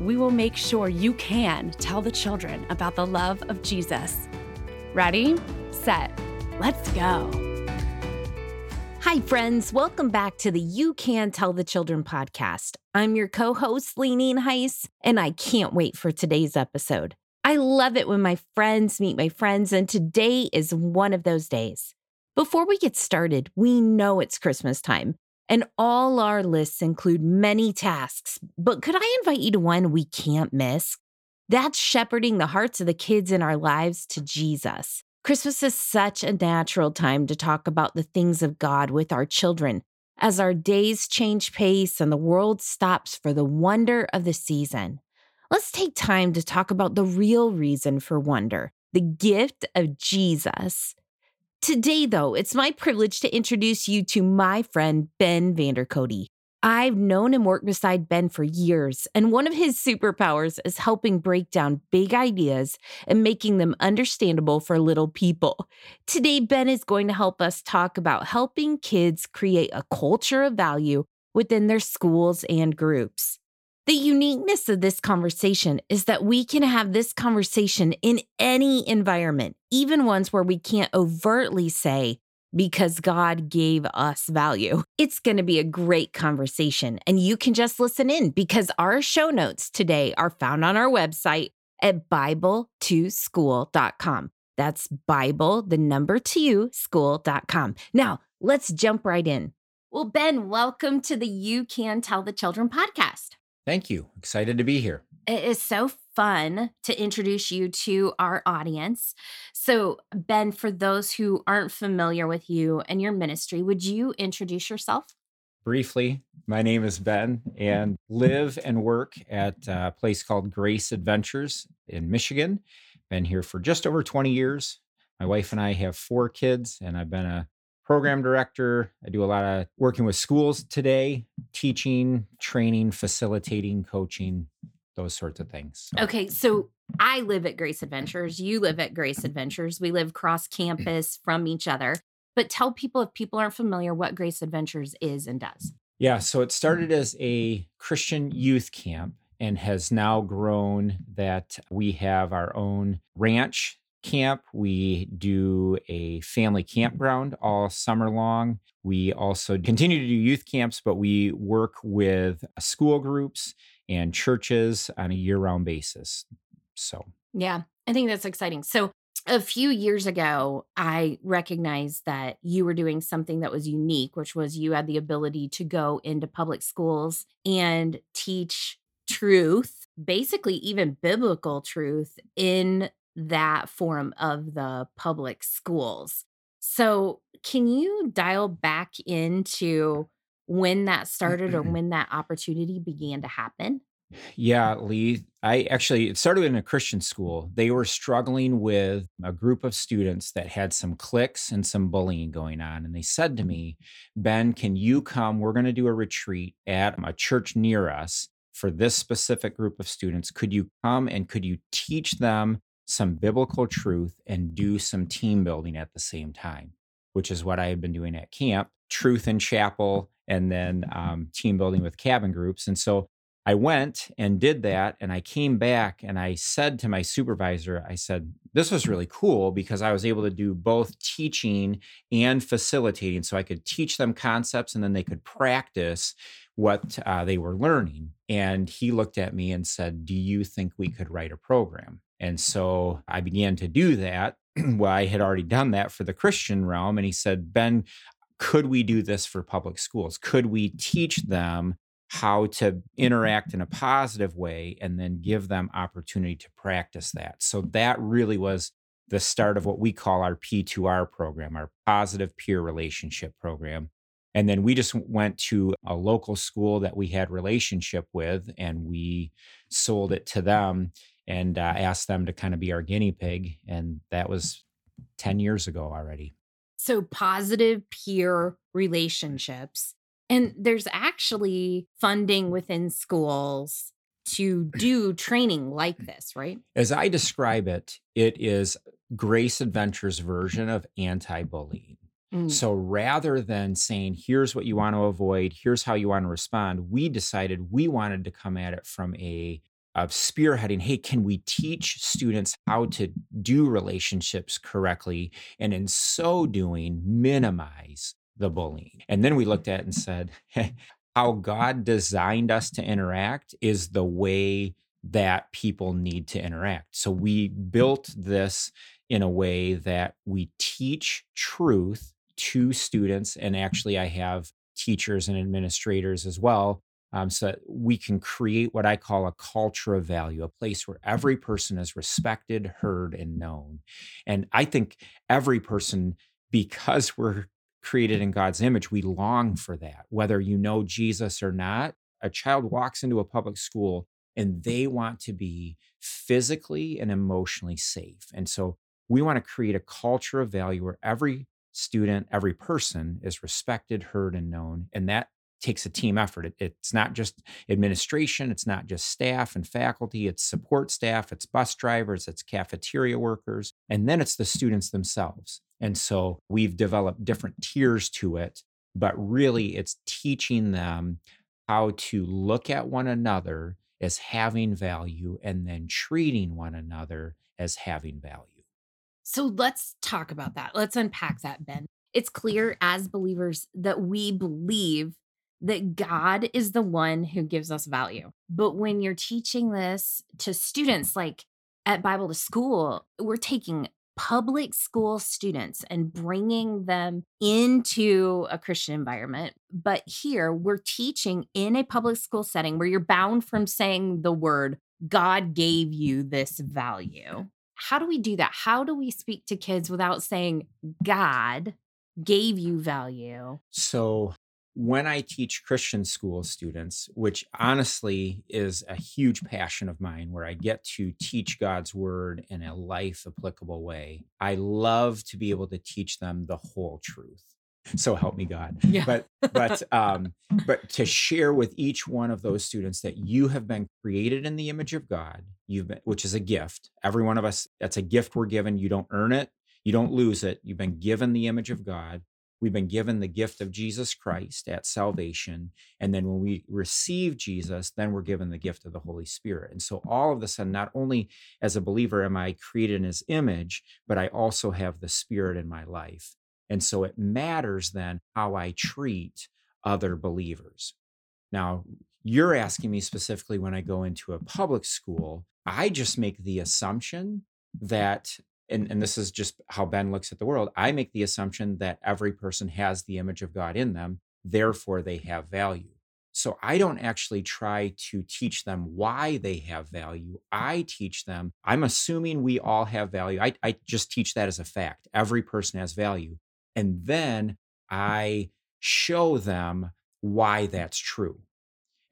we will make sure you can tell the children about the love of Jesus. Ready, set, let's go. Hi, friends. Welcome back to the You Can Tell the Children podcast. I'm your co host, Leanine Heiss, and I can't wait for today's episode. I love it when my friends meet my friends, and today is one of those days. Before we get started, we know it's Christmas time, and all our lists include many tasks. But could I invite you to one we can't miss? That's shepherding the hearts of the kids in our lives to Jesus. Christmas is such a natural time to talk about the things of God with our children as our days change pace and the world stops for the wonder of the season. Let's take time to talk about the real reason for wonder the gift of Jesus. Today, though, it's my privilege to introduce you to my friend, Ben Vander Kodde. I've known and worked beside Ben for years, and one of his superpowers is helping break down big ideas and making them understandable for little people. Today, Ben is going to help us talk about helping kids create a culture of value within their schools and groups. The uniqueness of this conversation is that we can have this conversation in any environment, even ones where we can't overtly say, because God gave us value. It's going to be a great conversation, and you can just listen in because our show notes today are found on our website at Bible2school.com. That's Bible, the number two, school.com. Now, let's jump right in. Well, Ben, welcome to the You Can Tell the Children podcast. Thank you. Excited to be here. It is so fun to introduce you to our audience. So, Ben, for those who aren't familiar with you and your ministry, would you introduce yourself? Briefly, my name is Ben and live and work at a place called Grace Adventures in Michigan. Been here for just over 20 years. My wife and I have four kids, and I've been a program director. I do a lot of working with schools today, teaching, training, facilitating, coaching, those sorts of things. So. Okay, so I live at Grace Adventures. You live at Grace Adventures. We live cross mm. campus from each other. But tell people if people aren't familiar what Grace Adventures is and does. Yeah, so it started mm. as a Christian youth camp and has now grown that we have our own ranch camp. We do a family campground all summer long. We also continue to do youth camps, but we work with uh, school groups and churches on a year round basis. So, yeah, I think that's exciting. So, a few years ago, I recognized that you were doing something that was unique, which was you had the ability to go into public schools and teach truth, basically, even biblical truth in that form of the public schools. So, can you dial back into when that started or mm-hmm. when that opportunity began to happen? Yeah, Lee. I actually it started in a Christian school. They were struggling with a group of students that had some cliques and some bullying going on. And they said to mm-hmm. me, Ben, can you come? We're going to do a retreat at a church near us for this specific group of students. Could you come and could you teach them some biblical truth and do some team building at the same time, which is what I have been doing at camp, truth in chapel, and then um, team building with cabin groups. And so I went and did that. And I came back and I said to my supervisor, I said, this was really cool because I was able to do both teaching and facilitating. So I could teach them concepts and then they could practice what uh, they were learning. And he looked at me and said, Do you think we could write a program? And so I began to do that. well, I had already done that for the Christian realm. And he said, Ben, could we do this for public schools? Could we teach them how to interact in a positive way and then give them opportunity to practice that? So that really was the start of what we call our P2R program, our positive peer relationship program. And then we just went to a local school that we had relationship with and we sold it to them and uh, asked them to kind of be our guinea pig. And that was 10 years ago already. So, positive peer relationships. And there's actually funding within schools to do training like this, right? As I describe it, it is Grace Adventures version of anti bullying. Mm. So rather than saying, here's what you want to avoid, here's how you want to respond, we decided we wanted to come at it from a of spearheading hey can we teach students how to do relationships correctly and in so doing minimize the bullying and then we looked at and said how god designed us to interact is the way that people need to interact so we built this in a way that we teach truth to students. And actually, I have teachers and administrators as well. Um, so that we can create what I call a culture of value, a place where every person is respected, heard, and known. And I think every person, because we're created in God's image, we long for that. Whether you know Jesus or not, a child walks into a public school and they want to be physically and emotionally safe. And so we want to create a culture of value where every student, every person is respected, heard, and known. And that takes a team effort. It, it's not just administration, it's not just staff and faculty, it's support staff, it's bus drivers, it's cafeteria workers, and then it's the students themselves. And so we've developed different tiers to it, but really it's teaching them how to look at one another as having value and then treating one another as having value. So let's talk about that. Let's unpack that, Ben. It's clear as believers that we believe that God is the one who gives us value. But when you're teaching this to students, like at Bible to School, we're taking public school students and bringing them into a Christian environment. But here we're teaching in a public school setting where you're bound from saying the word, God gave you this value how do we do that? How do we speak to kids without saying God gave you value? So, when I teach Christian school students, which honestly is a huge passion of mine, where I get to teach God's word in a life applicable way, I love to be able to teach them the whole truth. So help me god. Yeah. but but um but to share with each one of those students that you have been created in the image of god you've been which is a gift. Every one of us that's a gift we're given. You don't earn it. You don't lose it. You've been given the image of god we've been given the gift of jesus christ at salvation and then when we receive jesus then we're given the gift of the holy spirit and so all of a sudden not only as a believer am i created in his image but i also have the spirit in my life and so it matters then how I treat other believers. Now, you're asking me specifically when I go into a public school, I just make the assumption that, and, and this is just how Ben looks at the world, I make the assumption that every person has the image of God in them, therefore they have value. So I don't actually try to teach them why they have value. I teach them, I'm assuming we all have value. I, I just teach that as a fact. Every person has value. And then I show them why that's true.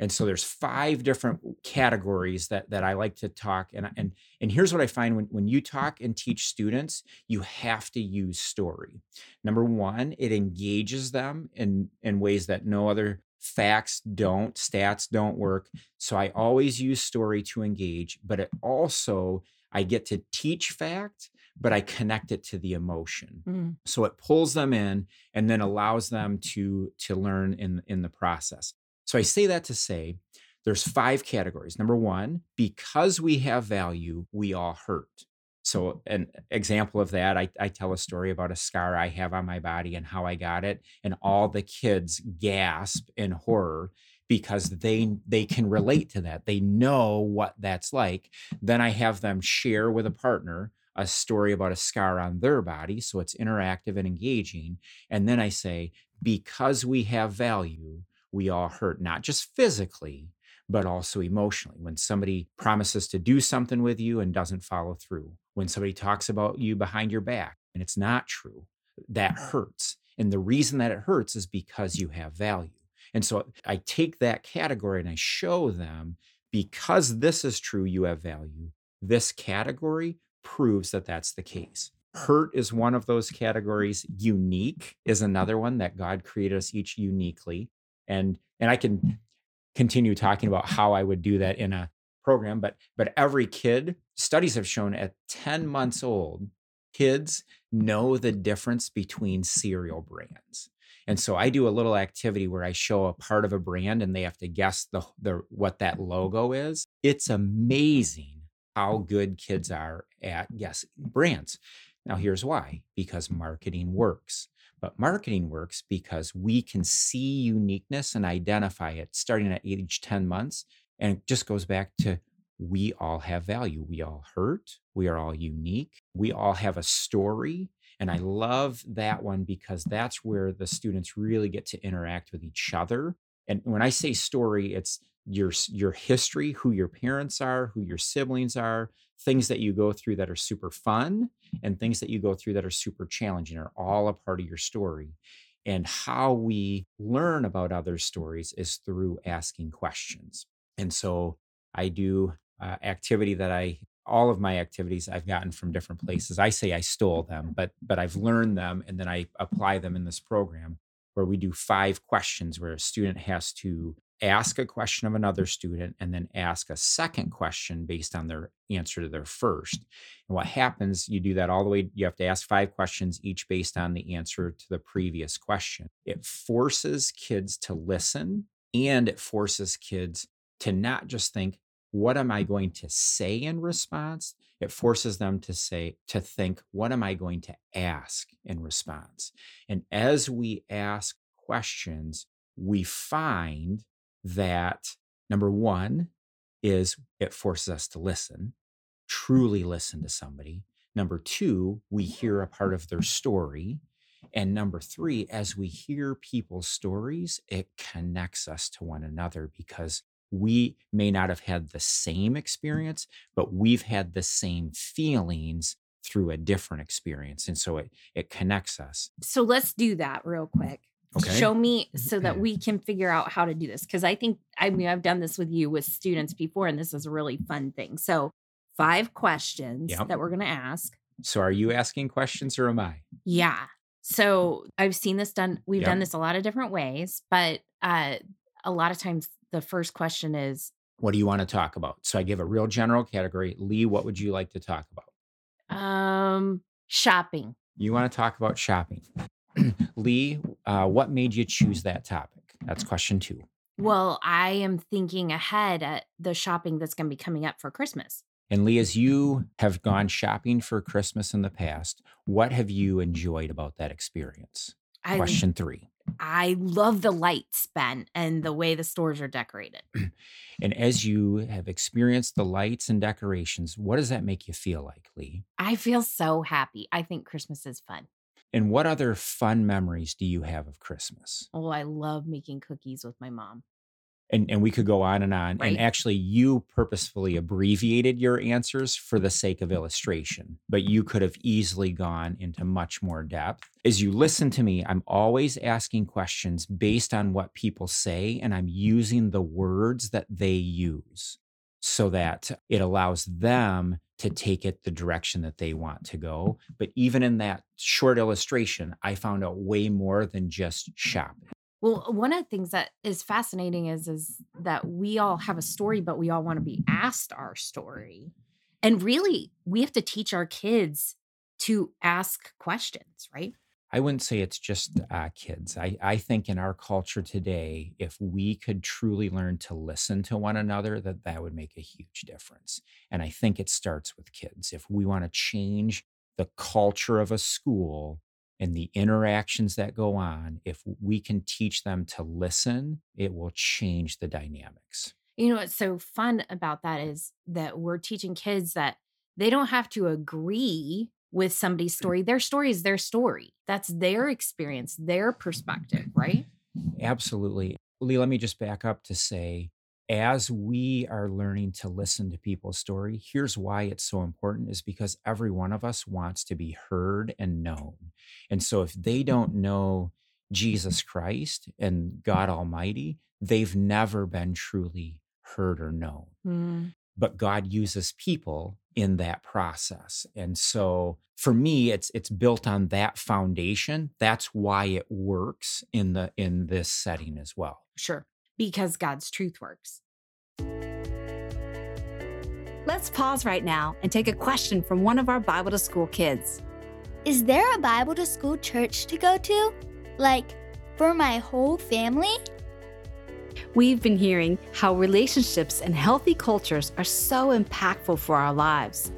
And so there's five different categories that that I like to talk. And and and here's what I find when, when you talk and teach students, you have to use story. Number one, it engages them in, in ways that no other facts don't, stats don't work. So I always use story to engage, but it also I get to teach fact but I connect it to the emotion. Mm. So it pulls them in and then allows them to to learn in in the process. So I say that to say there's five categories. Number 1, because we have value, we all hurt. So, an example of that, I, I, tell a story about a scar I have on my body and how I got it, and mm-hmm. all the kids gasp in horror because they they can relate to that. They know what that's like. Then I have them share with a partner a story about a scar on their body. So it's interactive and engaging. And then I say, because we have value, we all hurt, not just physically, but also emotionally. When somebody promises to do something with you and doesn't follow through, when somebody talks about you behind your back and it's not true, that hurts. And the reason that it hurts is because you have value. And so I take that category and I show them because this is true, you have value this category proves that that's the case. Hurt is one of those categories. Unique is another one that God created us each uniquely. And and I can mm. continue talking about how I would do that in a program, but but every kid, studies have shown at 10 months old, kids know the difference between cereal brands. And so I do a little activity where I show a part of a brand and they have to guess the, the what that logo is. It's amazing how good kids are at guessing brands. Now here's why, because marketing works. But marketing works because we can see uniqueness and identify it starting at age 10 months. And it just goes back to we all have value. We all hurt. We are all unique. We all have a story. And I love that one because that's where the students really get to interact with each other. And when I say story, it's your your history, who your parents are, who your siblings are, things that you go through that are super fun and things that you go through that are super challenging are all a part of your story. And how we learn about other stories is through asking questions. And so I do uh, activity that I all of my activities I've gotten from different places. I say I stole them, but but I've learned them and then I apply them in this program where we do five questions where a student has to ask a question of another student and then ask a second question based on their answer to their first. And what happens, you do that all the way, you have to ask five questions, each based on the answer to the previous question. It forces kids to listen and it forces kids to not just think, what am I going to say in response? It forces them to say, to think, what am I going to ask in response? And as we ask questions, we find that number one is it forces us to listen, truly listen to somebody. Number two, we hear a part of their story. And number three, as we hear people's stories, it connects us to one another because we may not have had the same experience, but we've had the same feelings through a different experience. And so it, it connects us. So let's do that real quick. Okay. Show me so that we can figure out how to do this. Cause I think, I mean, I've done this with you with students before, and this is a really fun thing. So, five questions Yep. that we're going to ask. So are you asking questions or am I? Yeah. So, I've seen this done, we've Yep. done this a lot of different ways, but uh, a lot of times the first question is, What do you want to talk about? So I give a real general category. Lee, what would you like to talk about? um, shopping. You want to talk about shopping. Lee, uh, what made you choose that topic? That's question two. Well, I am thinking ahead at the shopping that's going to be coming up for Christmas. And Lee, as you have gone shopping for Christmas in the past, what have you enjoyed about that experience? I Question three. I love the lights, Ben, and the way the stores are decorated. And as you have experienced the lights and decorations, what does that make you feel like, Lee? I feel so happy. I think Christmas is fun. And what other fun memories do you have of Christmas? Oh, I love making cookies with my mom. And, and we could go on and on. Right. And actually, you purposefully abbreviated your answers for the sake of illustration, but you could have easily gone into much more depth. As you listen to me, I'm always asking questions based on what people say, and I'm using the words that they use so that it allows them to take it the direction that they want to go. But even in that short illustration, I found out way more than just shopping. Well, one of the things that is fascinating is is that we all have a story, but we all want to be asked our story. And really, we have to teach our kids to ask questions, right? I wouldn't say it's just uh, kids. I, I think in our culture today, if we could truly learn to listen to one another, that that would make a huge difference. And I think it starts with kids. If we want to change the culture of a school and the interactions that go on, if we can teach them to listen, it will change the dynamics. You know what's so fun about that is that we're teaching kids that they don't have to agree with somebody's story. Their story is their story. That's their experience, their perspective, right? Absolutely. Lee, let me just back up to say, as we are learning to listen to people's story, here's why it's so important is because every one of us wants to be heard and known. And so if they don't know Jesus Christ and God Almighty, they've never been truly heard or known. Mm-hmm. But God uses people in that process. And so for me it's it's built on that foundation. That's why it works in the in this setting as well. Sure. Because God's truth works. Let's pause right now and take a question from one of our Bible to School kids. Is there a Bible to School church to go to? Like, for my whole family? We've been hearing how relationships and healthy cultures are so impactful for our lives.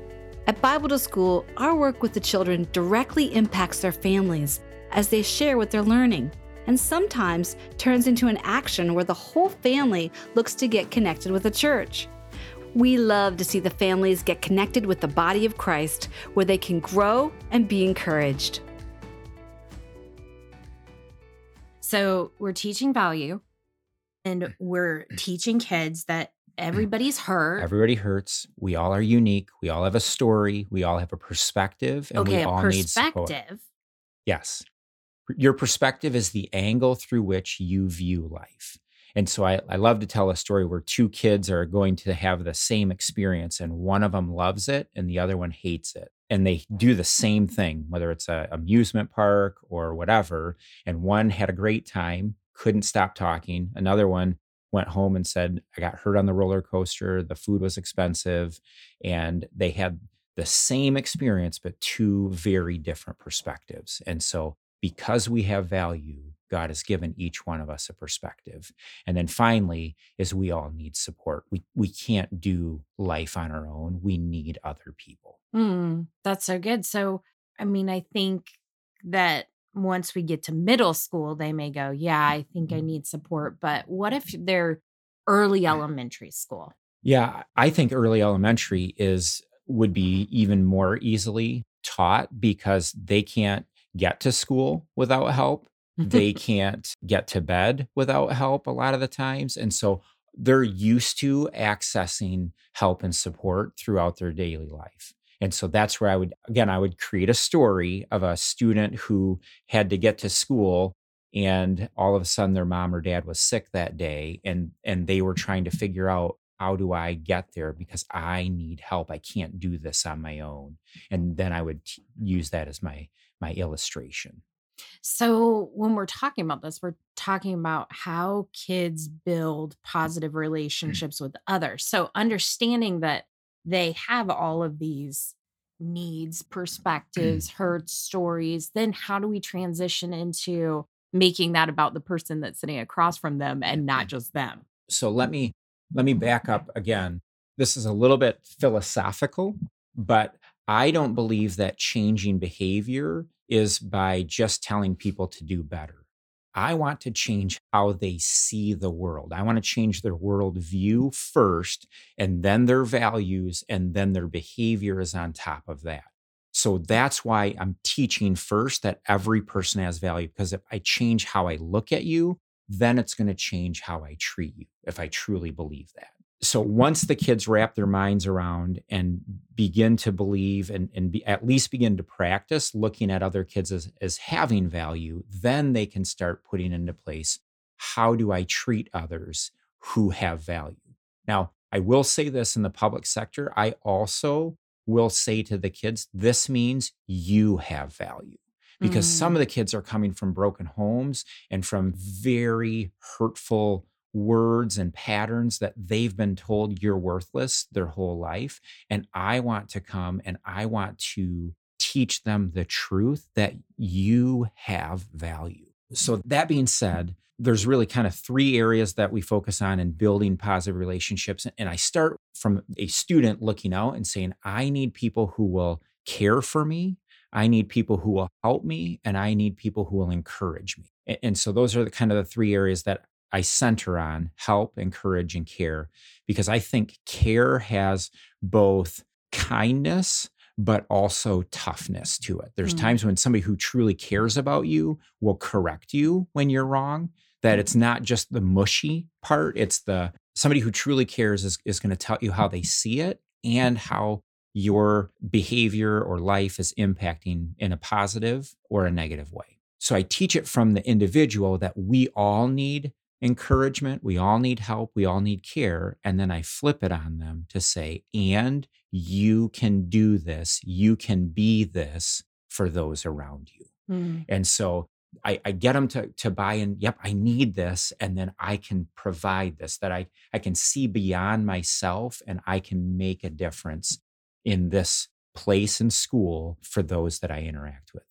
At Bible to School, our work with the children directly impacts their families as they share what they're learning, and sometimes turns into an action where the whole family looks to get connected with a church. We love to see the families get connected with the body of Christ where they can grow and be encouraged. So, we're teaching value and we're mm. teaching kids that everybody's hurt. Everybody hurts. We all are unique. We all have a story. We all have a perspective and okay, we all a need support. perspective. Yes. Your perspective is the angle through which you view life. And so I, I love to tell a story where two kids are going to have the same experience, and one of them loves it and the other one hates it. And they do the same thing, whether it's an amusement park or whatever. And one had a great time, couldn't stop talking. Another one went home and said, I got hurt on the roller coaster. The food was expensive. And they had the same experience, but two very different perspectives. And so, because we have value, God has given each one of us a perspective. And then finally, is we all need support. We we can't do life on our own. We need other people. Mm, that's so good. So, I mean, I think that once we get to middle school, they may go, Yeah, I think I need support. But what if they're early elementary school? Yeah, I think early elementary is would be even more easily taught because they can't get to school without help they can't get to bed without help a lot of the times. And so they're used to accessing help and support throughout their daily life. And so that's where I would, again, I would create a story of a student who had to get to school and all of a sudden their mom or dad was sick that day and and they were trying to figure out how do I get there because I need help. I can't do this on my own. And then I would t- use that as my my illustration. So, when we're talking about this, we're talking about how kids build positive Mm. relationships with others. So, understanding that they have all of these needs, Mm. perspectives, hurts, stories, then how do we transition into making that about the person that's sitting across from them and not just them? so let me let me back up again this is a little bit philosophical but i don't believe that changing behavior is by just telling people to do better. I want to change how they see the world. I want to change their worldview first and then their values and then their behavior is on top of that. So that's why i'm teaching first that every person has value because if i change how i look at you then it's going to change how I treat you if I truly believe that. So once the kids wrap their minds around and begin to believe and, and be, at least begin to practice looking at other kids as, as having value, then they can start putting into place how do I treat others who have value? Now, I will say this in the public sector. I also will say to the kids, this means you have value because Mm. some of the kids are coming from broken homes and from very hurtful words and patterns that they've been told you're worthless their whole life. And I want to come and I want to teach them the truth that you have value. So, that being said, there's really kind of three areas that we focus on in building positive relationships. And I start from a student looking out and saying, I need people who will care for me. I need people who will help me and I need people who will encourage me. And so those are the kind of the three areas that I center on help, encourage, and care, because I think care has both kindness, but also toughness to it. There's Mm. times when somebody who truly cares about you will correct you when you're wrong, that it's not just the mushy part, it's the somebody who truly cares is, is going to tell you how they see it and how your behavior or life is impacting in a positive or a negative way. So I teach it from the individual that we all need encouragement. We all need help. We all need care. And then I flip it on them to say, and you can do this. You can be this for those around you. Mm. And so I, I, get them to, to buy in, yep, I need this. And then I can provide this, that I, I can see beyond myself and I can make a difference in this place in school for those that I interact with.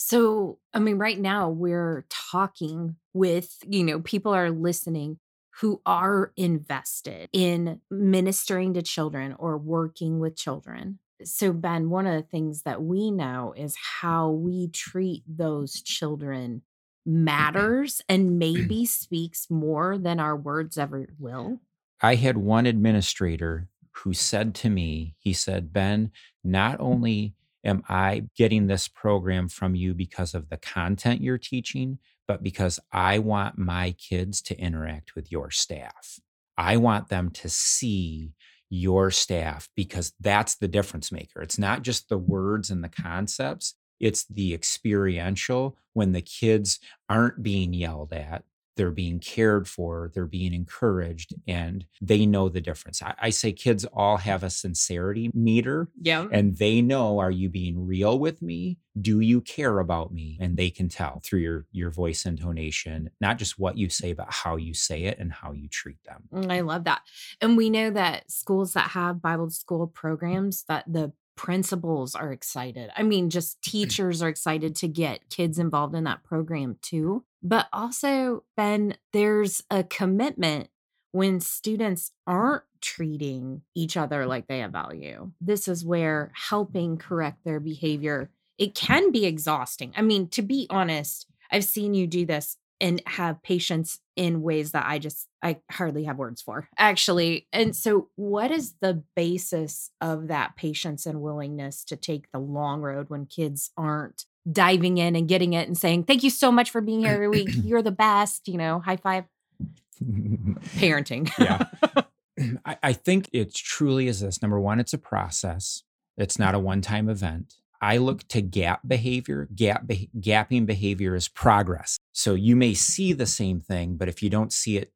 So, I mean, right now we're talking with, you know, people are listening who are invested in ministering to children or working with children. So, Ben, one of the things that we know is how we treat those children matters and maybe speaks more than our words ever will. I had one administrator who said to me, he said, Ben, not mm-hmm. only am I getting this program from you because of the content you're teaching, but because I want my kids to interact with your staff. I want them to see your staff because that's the difference maker. It's not just the words and the concepts, it's the experiential when the kids aren't being yelled at, they're being cared for, they're being encouraged, and they know the difference. I, I, say kids all have a sincerity meter. Yeah. And they know, are you being real with me? Do you care about me? And they can tell through your your voice intonation, not just what you say, but how you say it and how you treat them. Mm, I love that. And we know that schools that have Bible school programs, that the principals are excited. I mean, just mm. teachers are excited to get kids involved in that program too. But also, Ben, there's a commitment when students aren't treating each other like they have value. This is where helping correct their behavior, it can be exhausting. I mean, to be honest, I've seen you do this and have patience in ways that I just I hardly have words for actually. And so what is the basis of that patience and willingness to take the long road when kids aren't diving in and getting it and saying, "Thank you so much for being here every week. You're the best," you know, high five. Parenting. yeah. I, I think it truly is this. Number one, it's a process. It's not a one-time event. I look to gap behavior. Gap be- gapping behavior is progress. So you may see the same thing, but if you don't see it,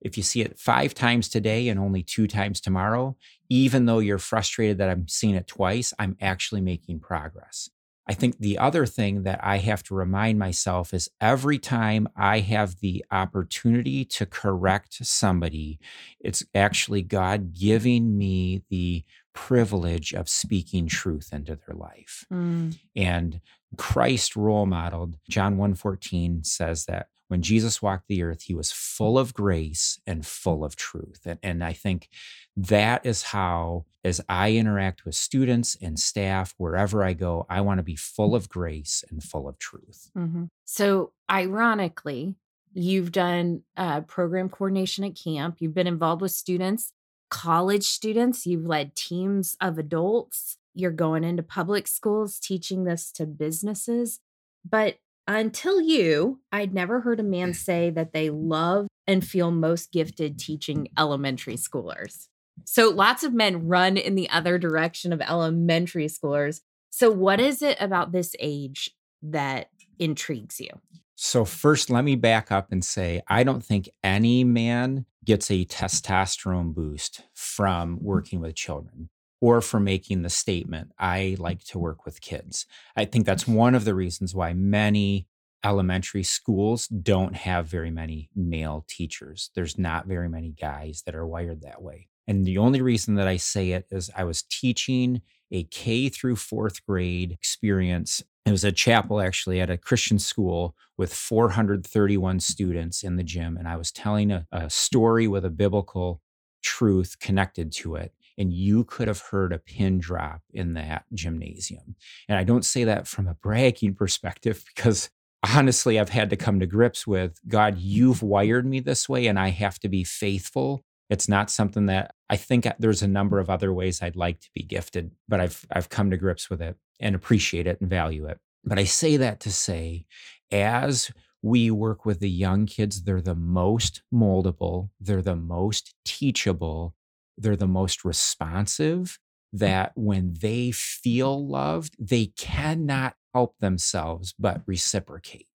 if you see it five times today and only two times tomorrow, even though you're frustrated that I'm seeing it twice, I'm actually making progress. I think the other thing that I have to remind myself is every time I have the opportunity to correct somebody, it's actually God giving me the privilege of speaking truth into their life. Mm. And Christ role modeled, John 1:14 says that when Jesus walked the earth, he was full of grace and full of truth. And, and I think that is how, as I interact with students and staff, wherever I go, I want to be full of grace and full of truth. Mm-hmm. So, ironically, you've done uh, program coordination at camp, you've been involved with students college students, you've led teams of adults, you're going into public schools teaching this to businesses. But until you, I'd never heard a man mm. say that they love and feel most gifted teaching elementary schoolers. So lots of men run in the other direction of elementary schoolers. So, what is it about this age that intrigues you? So, first, let me back up and say I don't think any man gets a testosterone boost from hmm. working with children or for making the statement, I like to work with kids. I think that's one of the reasons why many elementary schools don't have very many male teachers. There's not very many guys that are wired that way. And the only reason that I say it is I was teaching a K through fourth grade experience it was a chapel actually at a Christian school with 431 students in the gym. And I was telling a, a, story with a biblical truth connected to it. And you could have heard a pin drop in that gymnasium. And I don't say that from a bragging perspective because honestly, I've had to come to grips with God, you've wired me this way, and I have to be faithful it's not something that I think uh, there's a number of other ways I'd like to be gifted, but I've I've come to grips with it and appreciate it and value it. But I say that to say as we work with the young kids, they're the most moldable, they're the most teachable, they're the most responsive mm. that when they feel loved, they cannot help themselves but reciprocate.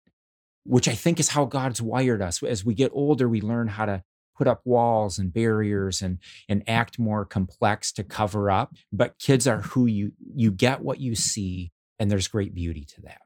which I think is how God's wired us. As we get older, we learn how to put up walls and barriers and and act more complex to cover up but kids are who you you get what you see and there's great beauty to that.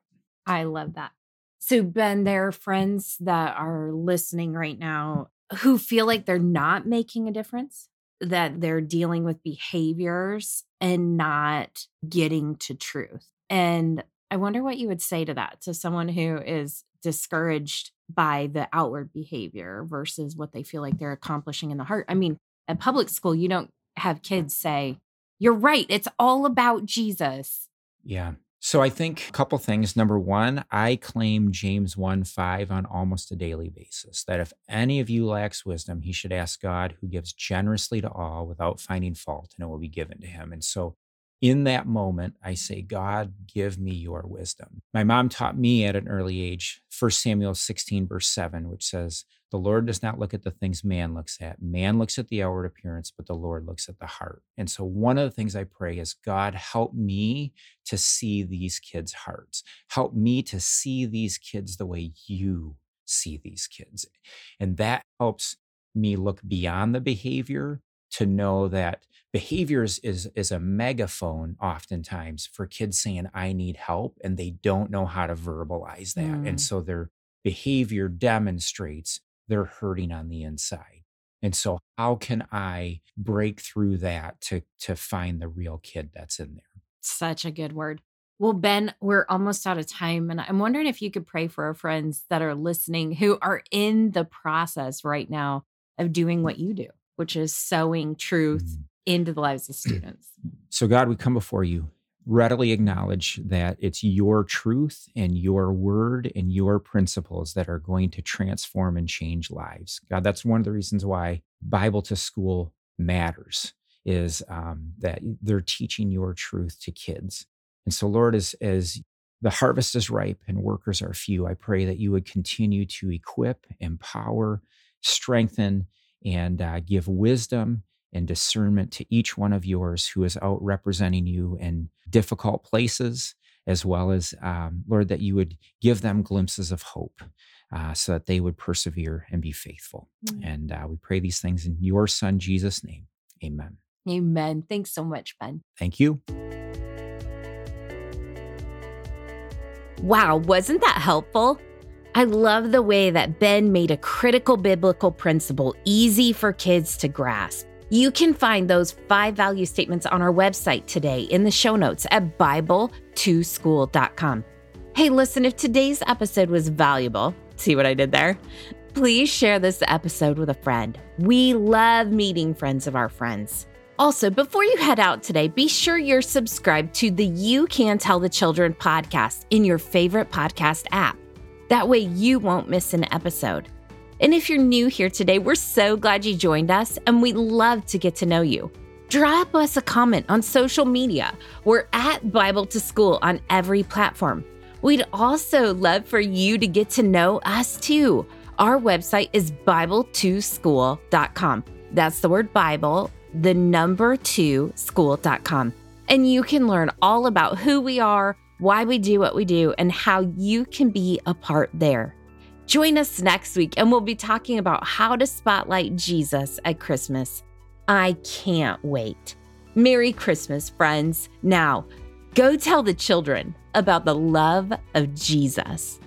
I love that. So ben there are friends that are listening right now who feel like they're not making a difference that they're dealing with behaviors and not getting to truth. And i wonder what you would say to that to someone who is discouraged by the outward behavior versus what they feel like they're accomplishing in the heart. I mean, at public school, you don't have kids say, You're right, it's all about Jesus. Yeah. So I think a couple things. Number one, I claim James 1 5 on almost a daily basis that if any of you lacks wisdom, he should ask God who gives generously to all without finding fault, and it will be given to him. And so in that moment, I say, God, give me your wisdom. My mom taught me at an early age, 1 Samuel 16, verse 7, which says, The Lord does not look at the things man looks at. Man looks at the outward appearance, but the Lord looks at the heart. And so, one of the things I pray is, God, help me to see these kids' hearts. Help me to see these kids the way you see these kids. And that helps me look beyond the behavior to know that behaviors is is a megaphone oftentimes for kids saying i need help and they don't know how to verbalize that mm. and so their behavior demonstrates they're hurting on the inside and so how can i break through that to to find the real kid that's in there? Such a good word. Well ben we're almost out of time and i'm wondering if you could pray for our friends that are listening who are in the process right now of doing what you do which is sowing truth mm into the lives of students. So, God, we come before you, readily acknowledge that it's your truth and your word and your principles that are going to transform and change lives. God, that's one of the reasons why Bible to school matters, is um, that they're teaching your truth to kids. And so, Lord, as, as the harvest is ripe and workers are few, I pray that you would continue to equip, empower, strengthen, and uh, give wisdom and discernment to each one of yours who is out representing you in difficult places, as well as, um, Lord, that you would give them glimpses of hope uh, so that they would persevere and be faithful. Mm-hmm. And uh, we pray these things in your Son, Jesus' name. Amen. Amen. Thanks so much, Ben. Thank you. Wow, wasn't that helpful? I love the way that Ben made a critical biblical principle easy for kids to grasp. You can find those five value statements on our website today in the show notes at Bible2School.com. Hey, listen, if today's episode was valuable, see what I did there? Please share this episode with a friend. We love meeting friends of our friends. Also, before you head out today, be sure you're subscribed to the You Can Tell the Children podcast in your favorite podcast app. That way, you won't miss an episode. And if you're new here today, we're so glad you joined us and we'd love to get to know you. Drop us a comment on social media. We're at Bible to School on every platform. We'd also love for you to get to know us too. Our website is Bible2School.com. That's the word Bible, the number two, school.com. And you can learn all about who we are, why we do what we do, and how you can be a part there. Join us next week, and we'll be talking about how to spotlight Jesus at Christmas. I can't wait. Merry Christmas, friends. Now, go tell the children about the love of Jesus.